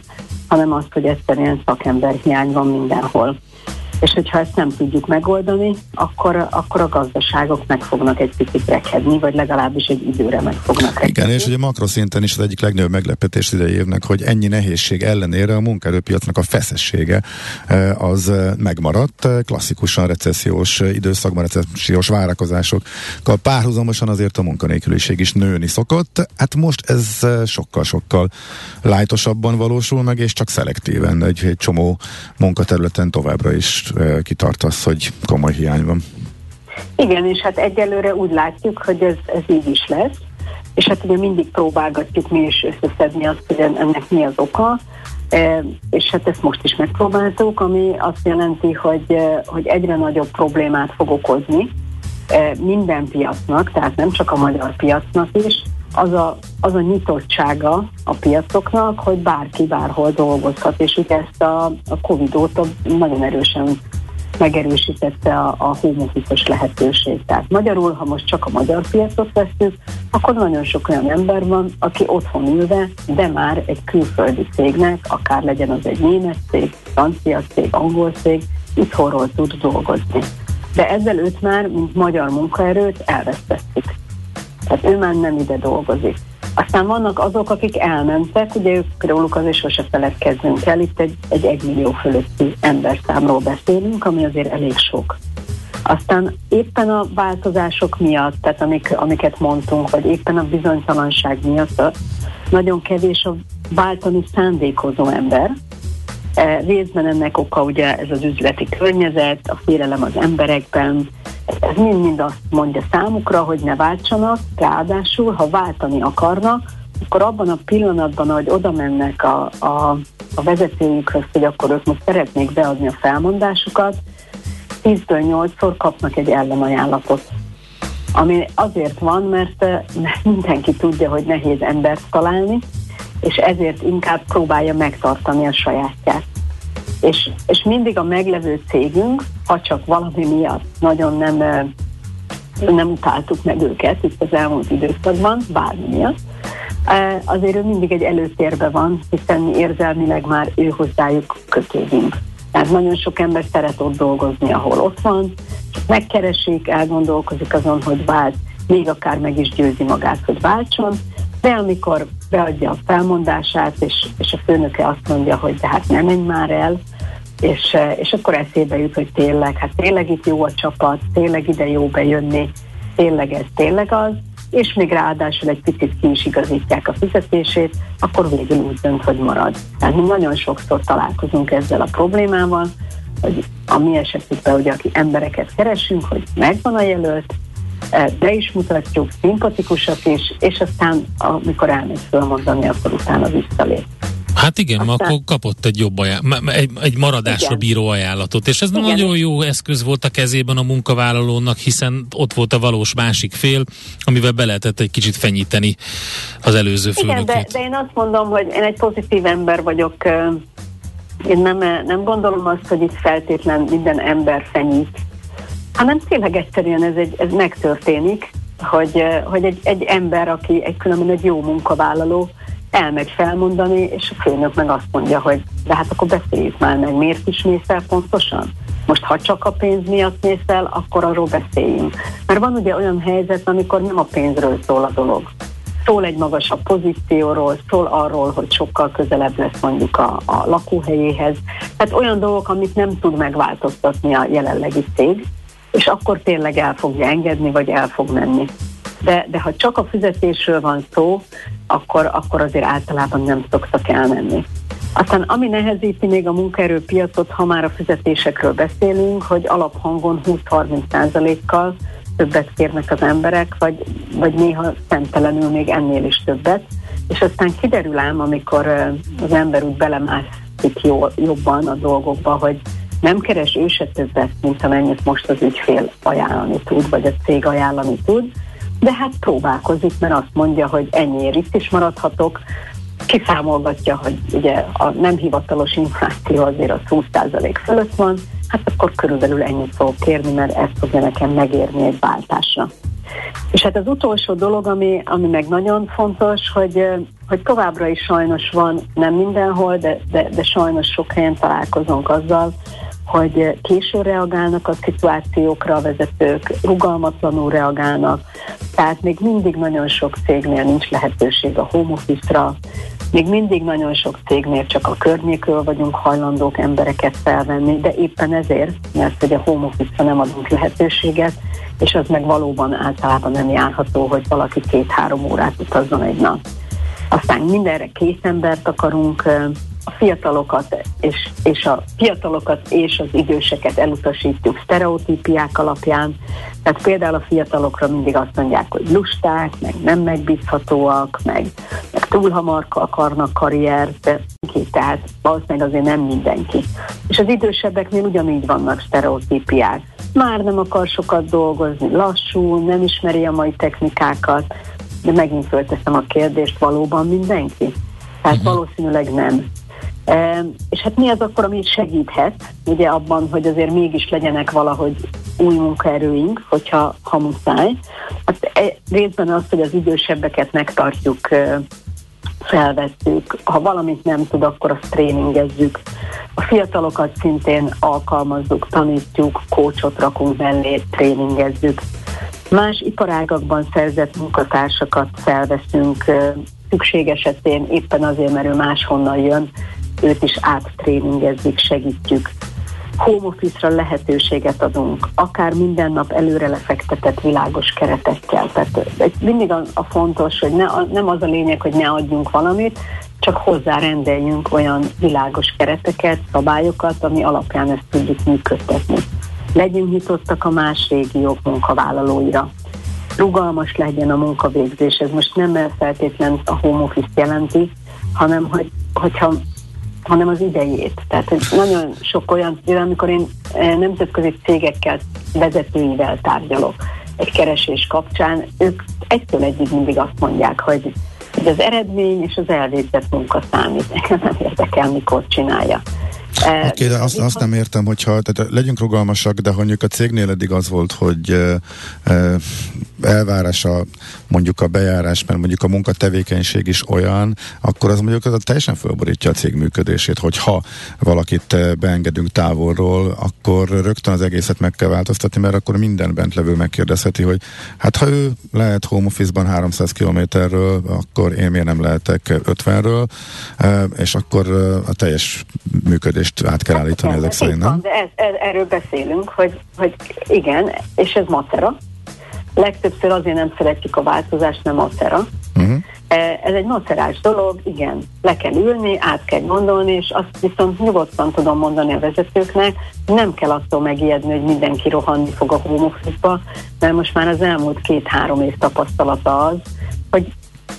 hanem azt, hogy egyszerűen szakember hiány van mindenhol és hogyha ezt nem tudjuk megoldani, akkor, akkor a gazdaságok meg fognak egy picit rekedni, vagy legalábbis egy időre meg fognak rekedni. Igen, és ugye makroszinten is az egyik legnagyobb meglepetés idejévnek, hogy ennyi nehézség ellenére a munkaerőpiacnak a feszessége eh, az eh, megmaradt. Klasszikusan recessziós időszakban, recessziós várakozásokkal párhuzamosan azért a munkanélküliség is nőni szokott. Hát most ez eh, sokkal-sokkal lájtosabban valósul meg, és csak szelektíven egy, egy csomó munkaterületen továbbra is kitartasz, hogy komoly hiány van. Igen, és hát egyelőre úgy látjuk, hogy ez, ez így is lesz, és hát ugye mindig próbálgatjuk mi is összeszedni azt, hogy ennek mi az oka, és hát ezt most is megpróbáltuk, ami azt jelenti, hogy, hogy egyre nagyobb problémát fog okozni minden piacnak, tehát nem csak a magyar piacnak is, az a, az a nyitottsága a piacoknak, hogy bárki bárhol dolgozhat, és ugye ezt a, a Covid óta nagyon erősen megerősítette a, a home lehetőség. Tehát magyarul, ha most csak a magyar piacot veszünk, akkor nagyon sok olyan ember van, aki otthon ülve, de már egy külföldi cégnek, akár legyen az egy német cég, francia cég, angol cég, itthonról tud dolgozni. De ezzel őt már, mint magyar munkaerőt elvesztettük. Tehát ő már nem ide dolgozik. Aztán vannak azok, akik elmentek, ugye ők róluk azért sose feledkezzünk el, itt egy, egy egymillió fölötti emberszámról beszélünk, ami azért elég sok. Aztán éppen a változások miatt, tehát amik, amiket mondtunk, vagy éppen a bizonytalanság miatt nagyon kevés a váltani szándékozó ember. E, részben ennek oka ugye ez az üzleti környezet, a félelem az emberekben, ez mind-mind azt mondja számukra, hogy ne váltsanak, ráadásul, ha váltani akarnak, akkor abban a pillanatban, hogy oda mennek a, a, a vezetőjükhöz, hogy akkor ők most szeretnék beadni a felmondásukat, 10-től 8-szor kapnak egy ellenajánlatot. Ami azért van, mert, mert mindenki tudja, hogy nehéz embert találni, és ezért inkább próbálja megtartani a sajátját és, és mindig a meglevő cégünk, ha csak valami miatt nagyon nem, nem utáltuk meg őket itt az elmúlt időszakban, bármi miatt, azért ő mindig egy előtérbe van, hiszen mi érzelmileg már ő hozzájuk kötődünk. Tehát nagyon sok ember szeret ott dolgozni, ahol ott van, megkeresik, elgondolkozik azon, hogy vált, még akár meg is győzi magát, hogy váltson, De amikor beadja a felmondását, és, és a főnöke azt mondja, hogy de hát nem menj már el, és, és akkor eszébe jut, hogy tényleg, hát tényleg itt jó a csapat, tényleg ide jó bejönni, tényleg ez, tényleg az, és még ráadásul egy picit ki is igazítják a fizetését, akkor végül úgy dönt, hogy marad. Tehát mi nagyon sokszor találkozunk ezzel a problémával, hogy a mi esetünkben, hogy aki embereket keresünk, hogy megvan a jelölt, be is mutatjuk, szimpatikusak is, és aztán amikor elmegy fölmondani, akkor utána visszalép. Hát igen, Aztán... akkor kapott egy jobb ajánl- egy, egy maradásra igen. bíró ajánlatot, és ez igen. nagyon jó eszköz volt a kezében a munkavállalónak, hiszen ott volt a valós másik fél, amivel be lehetett egy kicsit fenyíteni az előző főnökét. Igen, de, de én azt mondom, hogy én egy pozitív ember vagyok, én nem, nem gondolom azt, hogy itt feltétlen minden ember fenyít, hanem tényleg egyszerűen ez, egy, ez megtörténik, hogy, hogy egy, egy ember, aki egy különben egy jó munkavállaló, elmegy felmondani, és a főnök meg azt mondja, hogy de hát akkor beszéljük már meg, miért is mész el pontosan? Most ha csak a pénz miatt mész el, akkor arról beszéljünk. Mert van ugye olyan helyzet, amikor nem a pénzről szól a dolog. Szól egy magasabb pozícióról, szól arról, hogy sokkal közelebb lesz mondjuk a, a lakóhelyéhez. Tehát olyan dolgok, amit nem tud megváltoztatni a jelenlegi cég, és akkor tényleg el fogja engedni, vagy el fog menni de, de ha csak a fizetésről van szó, akkor, akkor azért általában nem szoktak elmenni. Aztán ami nehezíti még a munkaerőpiacot, ha már a fizetésekről beszélünk, hogy alaphangon 20-30%-kal többet kérnek az emberek, vagy, vagy néha szemtelenül még ennél is többet. És aztán kiderül ám, amikor az ember úgy belemászik jó, jobban a dolgokba, hogy nem keres ő se többet, mint amennyit most az ügyfél ajánlani tud, vagy a cég ajánlani tud, de hát próbálkozik, mert azt mondja, hogy ennyiért itt is maradhatok, kiszámolgatja, hogy ugye a nem hivatalos infláció azért a 20% fölött van, hát akkor körülbelül ennyit fogok kérni, mert ezt fogja nekem megérni egy váltásra. És hát az utolsó dolog, ami, ami meg nagyon fontos, hogy, hogy továbbra is sajnos van, nem mindenhol, de, de, de sajnos sok helyen találkozunk azzal, hogy késő reagálnak a szituációkra a vezetők, rugalmatlanul reagálnak, tehát még mindig nagyon sok cégnél nincs lehetőség a home office-ra, még mindig nagyon sok cégnél csak a környékről vagyunk hajlandók embereket felvenni, de éppen ezért, mert hogy a home office nem adunk lehetőséget, és az meg valóban általában nem járható, hogy valaki két-három órát utazzon egy nap. Aztán mindenre kész embert akarunk, a fiatalokat és, és a fiatalokat és az időseket elutasítjuk sztereotípiák alapján. Tehát például a fiatalokra mindig azt mondják, hogy lusták, meg nem megbízhatóak, meg, meg túl hamar akarnak karriert, de tehát valószínűleg azért nem mindenki. És az idősebbeknél ugyanígy vannak sztereotípiák. Már nem akar sokat dolgozni, lassú, nem ismeri a mai technikákat, de megint fölteszem a kérdést, valóban mindenki? Tehát uh-huh. valószínűleg nem. E, és hát mi az akkor, ami segíthet, ugye abban, hogy azért mégis legyenek valahogy új munkaerőink, hogyha ha muszáj. Hát e, részben az, hogy az idősebbeket megtartjuk, felvesszük, ha valamit nem tud, akkor azt tréningezzük. A fiatalokat szintén alkalmazzuk, tanítjuk, kócsot rakunk mellé, tréningezzük. Más iparágakban szerzett munkatársakat felveszünk, szükség esetén éppen azért, mert ő máshonnan jön, őt is áttréningezzük, segítjük. Home office-ra lehetőséget adunk, akár minden nap előre lefektetett világos keretekkel. Tehát mindig a, a fontos, hogy ne, a, nem az a lényeg, hogy ne adjunk valamit, csak hozzárendeljünk olyan világos kereteket, szabályokat, ami alapján ezt tudjuk működtetni. Legyünk nyitottak a más régiók munkavállalóira. Rugalmas legyen a munkavégzés. Ez most nem feltétlenül a home office jelenti, hanem hogy, hogyha hanem az idejét. Tehát nagyon sok olyan, amikor én eh, nemzetközi cégekkel, vezetőivel tárgyalok egy keresés kapcsán, ők egytől egyig mindig azt mondják, hogy, hogy az eredmény és az elvégzett munka számít. Nekem nem érdekel, mikor csinálja. Oké, okay, de azt, azt nem értem, hogyha, tehát legyünk rugalmasak, de mondjuk a cégnél eddig az volt, hogy e, elvárás a, mondjuk a bejárás, mert mondjuk a munkatevékenység is olyan, akkor az mondjuk az teljesen fölborítja a cég működését, hogyha valakit beengedünk távolról, akkor rögtön az egészet meg kell változtatni, mert akkor minden bent levő megkérdezheti, hogy hát ha ő lehet home office-ban 300 kilométerről, akkor én miért nem lehetek 50-ről, és akkor a teljes működést át kell állítani hát, ezek szerint, nem? De ez, ez, erről beszélünk, hogy, hogy igen, és ez macera. Legtöbbször azért nem szeretjük a változást, nem macera. Uh-huh. Ez egy macerás dolog, igen, le kell ülni, át kell gondolni, és azt viszont nyugodtan tudom mondani a vezetőknek, nem kell attól megijedni, hogy mindenki rohanni fog a home office-ba, mert most már az elmúlt két-három év tapasztalata az,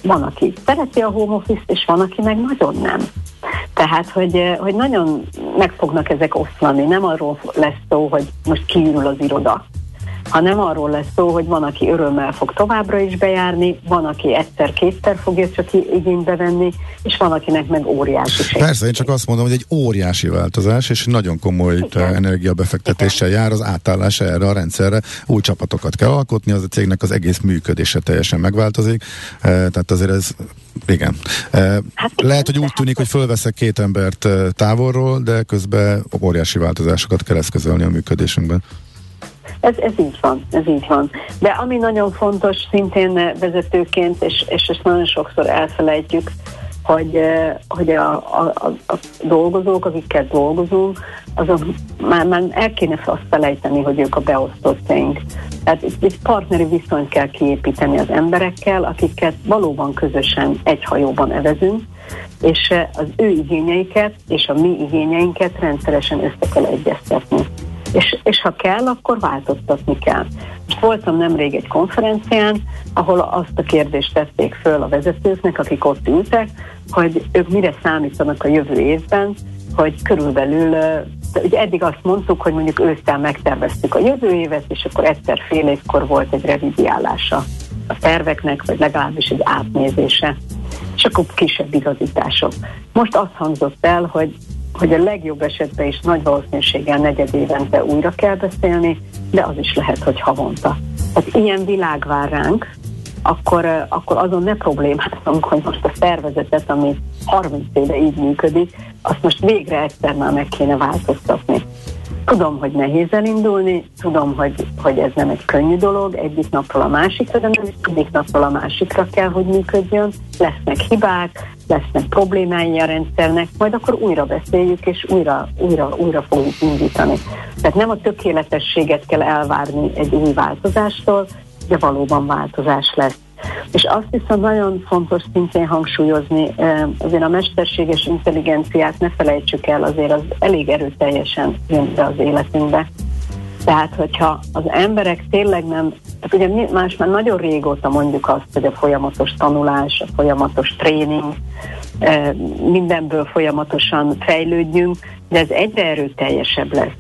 van, aki szereti a home office és van, aki meg nagyon nem. Tehát, hogy, eh, hogy nagyon meg fognak ezek oszlani. Nem arról lesz szó, hogy most kiürül az iroda, hanem arról lesz szó, hogy van, aki örömmel fog továbbra is bejárni, van, aki egyszer-kétszer fogja csak igénybe venni, és van, akinek meg óriási. Persze, én csak azt mondom, hogy egy óriási változás, és nagyon komoly Igen. energiabefektetéssel Igen. jár az átállás erre a rendszerre. Új csapatokat kell alkotni, az a cégnek az egész működése teljesen megváltozik. E, tehát azért ez, igen. E, hát Lehet, hogy úgy tűnik, hogy fölveszek két embert távolról, de közben óriási változásokat kell eszközölni a működésünkben. Ez, ez így van, ez így van. De ami nagyon fontos szintén vezetőként, és, és ezt nagyon sokszor elfelejtjük, hogy, eh, hogy a, a, a, dolgozók, akikkel dolgozunk, azok már, már el kéne azt felejteni, hogy ők a beosztottjaink. Tehát itt, itt partneri viszonyt kell kiépíteni az emberekkel, akiket valóban közösen egy hajóban evezünk, és eh, az ő igényeiket és a mi igényeinket rendszeresen össze kell egyeztetni és, és ha kell, akkor változtatni kell. Most voltam nemrég egy konferencián, ahol azt a kérdést tették föl a vezetőknek, akik ott ültek, hogy ők mire számítanak a jövő évben, hogy körülbelül, ugye eddig azt mondtuk, hogy mondjuk ősztel megterveztük a jövő évet, és akkor egyszer fél évkor volt egy revidiálása a terveknek, vagy legalábbis egy átnézése, és akkor kisebb igazítások. Most azt hangzott el, hogy hogy a legjobb esetben is nagy valószínűséggel negyed évente újra kell beszélni, de az is lehet, hogy havonta. Tehát ilyen világ vár ránk, akkor, akkor azon ne problémázunk, hogy most a szervezetet, ami 30 éve így működik, azt most végre egyszer már meg kéne változtatni. Tudom, hogy nehéz elindulni, tudom, hogy, hogy ez nem egy könnyű dolog, egyik napról a másikra, de nem egyik napról a másikra kell, hogy működjön. Lesznek hibák, lesznek problémái a rendszernek, majd akkor újra beszéljük, és újra, újra, újra fogjuk indítani. Tehát nem a tökéletességet kell elvárni egy új változástól, de valóban változás lesz. És azt viszont nagyon fontos szintén hangsúlyozni, azért a mesterséges intelligenciát ne felejtsük el, azért az elég erőteljesen jön be az életünkbe. Tehát, hogyha az emberek tényleg nem, tehát ugye más már nagyon régóta mondjuk azt, hogy a folyamatos tanulás, a folyamatos tréning, mindenből folyamatosan fejlődjünk, de ez egyre erőteljesebb lesz.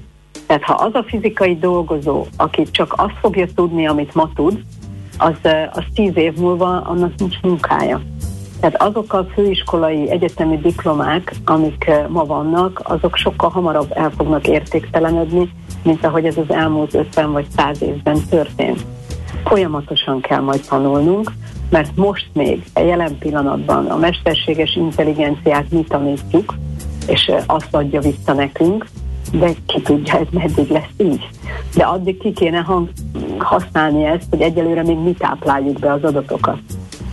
Tehát ha az a fizikai dolgozó, aki csak azt fogja tudni, amit ma tud, az, az tíz év múlva annak nincs munkája. Tehát azok a főiskolai egyetemi diplomák, amik ma vannak, azok sokkal hamarabb el fognak értéktelenedni, mint ahogy ez az elmúlt 50 vagy 100 évben történt. Folyamatosan kell majd tanulnunk, mert most még a jelen pillanatban a mesterséges intelligenciát mi tanítjuk, és azt adja vissza nekünk, de ki tudja, ez meddig lesz így. De addig ki kéne hang, használni ezt, hogy egyelőre még mi tápláljuk be az adatokat.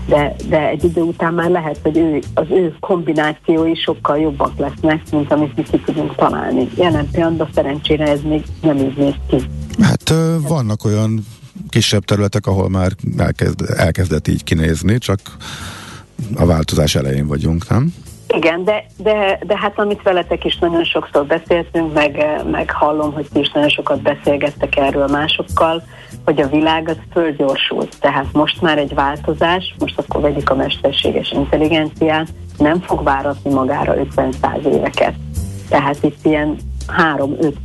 De, de egy idő után már lehet, hogy ő, az ő kombinációi sokkal jobbak lesznek, mint amit mi ki tudunk találni. Jelen pillanatban szerencsére ez még nem így néz ki. Hát vannak olyan kisebb területek, ahol már elkezd, elkezdett így kinézni, csak a változás elején vagyunk, nem? Igen, de, de, de hát amit veletek is nagyon sokszor beszéltünk, meg, meg hallom, hogy ti is nagyon sokat beszélgettek erről másokkal, hogy a világ az fölgyorsult. Tehát most már egy változás, most akkor vegyük a mesterséges intelligenciát, nem fog váratni magára 50-100 éveket. Tehát itt ilyen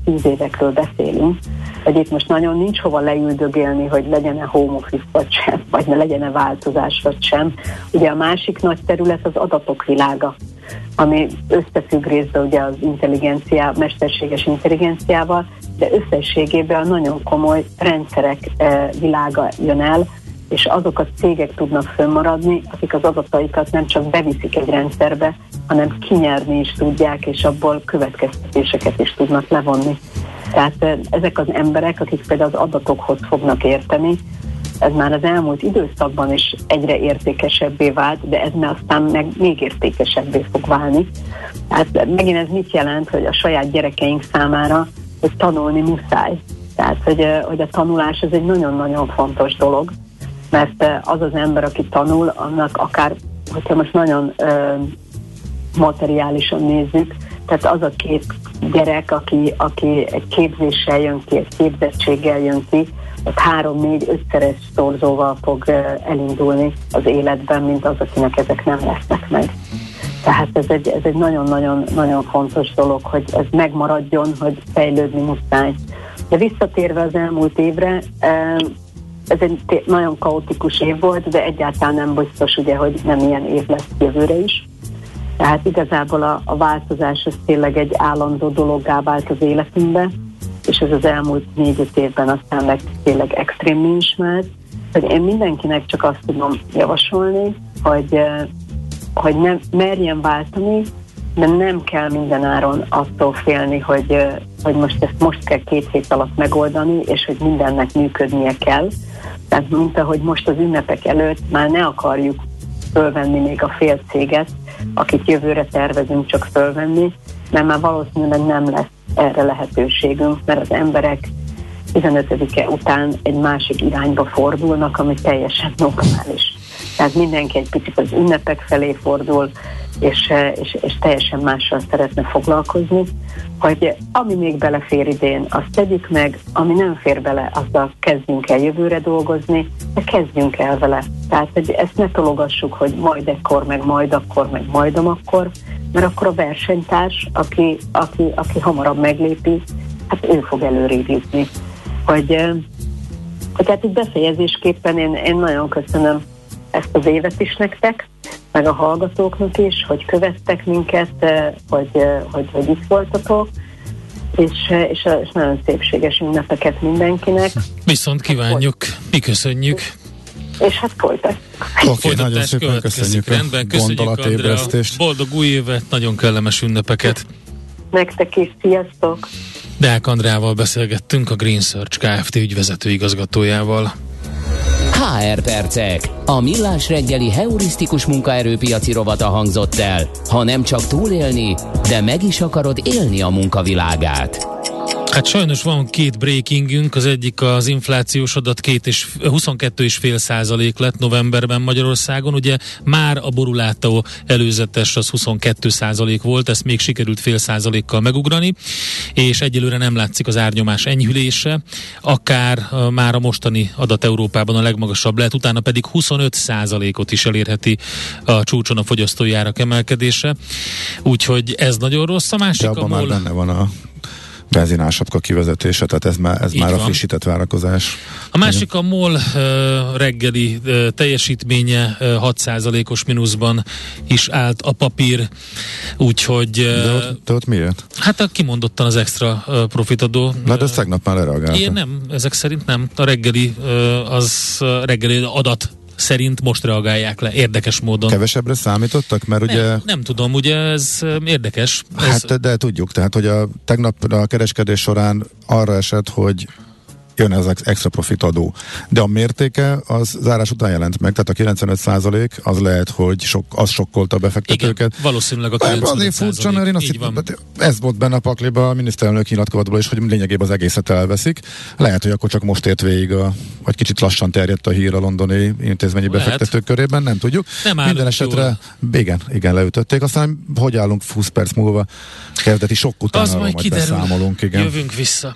3-5-10 évekről beszélünk, hogy itt most nagyon nincs hova leüldögélni, hogy legyen-e home office vagy sem, vagy ne legyen-e változás vagy sem. Ugye a másik nagy terület az adatok világa. ami összefügg részben ugye az intelligencia, mesterséges intelligenciával, de összességében a nagyon komoly rendszerek e, világa jön el, és azok a cégek tudnak fönnmaradni, akik az adataikat nem csak beviszik egy rendszerbe, hanem kinyerni is tudják, és abból következtetéseket is tudnak levonni. Tehát ezek az emberek, akik például az adatokhoz fognak érteni, ez már az elmúlt időszakban is egyre értékesebbé vált, de ez már aztán meg még értékesebbé fog válni. Hát megint ez mit jelent, hogy a saját gyerekeink számára, hogy tanulni muszáj. Tehát, hogy, hogy a tanulás ez egy nagyon-nagyon fontos dolog, mert az az ember, aki tanul, annak akár, hogyha most nagyon ö, materiálisan nézzük, tehát az a két gyerek, aki, aki egy képzéssel jön ki, egy képzettséggel jön ki, az három-négy, ötszeres szorzóval fog elindulni az életben, mint az, akinek ezek nem lesznek meg. Tehát ez egy, ez egy nagyon-nagyon nagyon fontos dolog, hogy ez megmaradjon, hogy fejlődni muszáj. De visszatérve az elmúlt évre, ez egy nagyon kaotikus év volt, de egyáltalán nem biztos, ugye, hogy nem ilyen év lesz jövőre is. Tehát igazából a, a változás az tényleg egy állandó dologgá vált az életünkbe, és ez az elmúlt négy-öt évben aztán meg tényleg extrém is már, hogy én mindenkinek csak azt tudom javasolni, hogy, hogy nem merjen váltani, de nem kell mindenáron attól félni, hogy, hogy most ezt most kell két hét alatt megoldani, és hogy mindennek működnie kell. Tehát mint ahogy most az ünnepek előtt már ne akarjuk fölvenni még a fél céget, akit jövőre tervezünk csak fölvenni, mert már valószínűleg nem lesz erre lehetőségünk, mert az emberek 15-e után egy másik irányba fordulnak, ami teljesen normális. Tehát mindenki egy picit az ünnepek felé fordul, és, és, és teljesen mással szeretne foglalkozni, hogy ami még belefér idén, azt tegyük meg, ami nem fér bele, azzal kezdjünk el jövőre dolgozni, de kezdjünk el vele. Tehát hogy ezt ne tologassuk, hogy majd ekkor, meg majd akkor, meg majd akkor, mert akkor a versenytárs, aki, aki, aki hamarabb meglépi, hát ő fog előrébb jutni. Hogy, hogy hát itt befejezésképpen én, én nagyon köszönöm ezt az évet is nektek, meg a hallgatóknak is, hogy követtek minket, hogy, hogy, hogy itt voltatok, és, és, és nagyon szépséges ünnepeket mindenkinek. Viszont kívánjuk, mi köszönjük. És hát folytatjuk. Oké, okay, nagyon szépen köszönjük Rendben, köszönjük Andrea, boldog új évet, nagyon kellemes ünnepeket. Nektek is, sziasztok! Deák Andrával beszélgettünk a Green Search Kft. ügyvezető igazgatójával. HR percek. A millás reggeli heurisztikus munkaerőpiaci rovata hangzott el. Ha nem csak túlélni, de meg is akarod élni a munkavilágát. Hát sajnos van két breakingünk, az egyik az inflációs adat két és 22,5 százalék lett novemberben Magyarországon, ugye már a borulátó előzetes az 22 százalék volt, ezt még sikerült fél százalékkal megugrani, és egyelőre nem látszik az árnyomás enyhülése, akár már a mostani adat Európában a legmagasabb lehet, utána pedig 25 százalékot is elérheti a csúcson a fogyasztói árak emelkedése, úgyhogy ez nagyon rossz. A másik, De abban már benne van a benzinársapka kivezetése, tehát ez már, ez már a frissített várakozás. A másik a MOL reggeli teljesítménye uh, 6%-os mínuszban is állt a papír, úgyhogy... De, ott, de ott miért? Hát a kimondottan az extra profitadó. Na, de ezt tegnap már lereagálta. Én nem, ezek szerint nem. A reggeli az reggeli adat szerint most reagálják le, érdekes módon. Kevesebbre számítottak? Mert ugye... Nem, tudom, ugye ez érdekes. Hát, ez... de tudjuk, tehát hogy a tegnap a kereskedés során arra esett, hogy jön ez az extra profit adó. De a mértéke az zárás után jelent meg, tehát a 95 százalék az lehet, hogy sok, az sokkolta a befektetőket. Igen, valószínűleg a 95 Azért furcsa, mert én azt hittem, hát ez volt benne a pakliba a miniszterelnök nyilatkozatban is, hogy lényegében az egészet elveszik. Lehet, hogy akkor csak most ért végig, a, vagy kicsit lassan terjedt a hír a londoni intézményi lehet. befektetők körében, nem tudjuk. Nem Minden esetre, jól. igen, igen, leütötték. Aztán hogy állunk 20 perc múlva kezdeti sok után, majd kiderül. Igen. Jövünk vissza.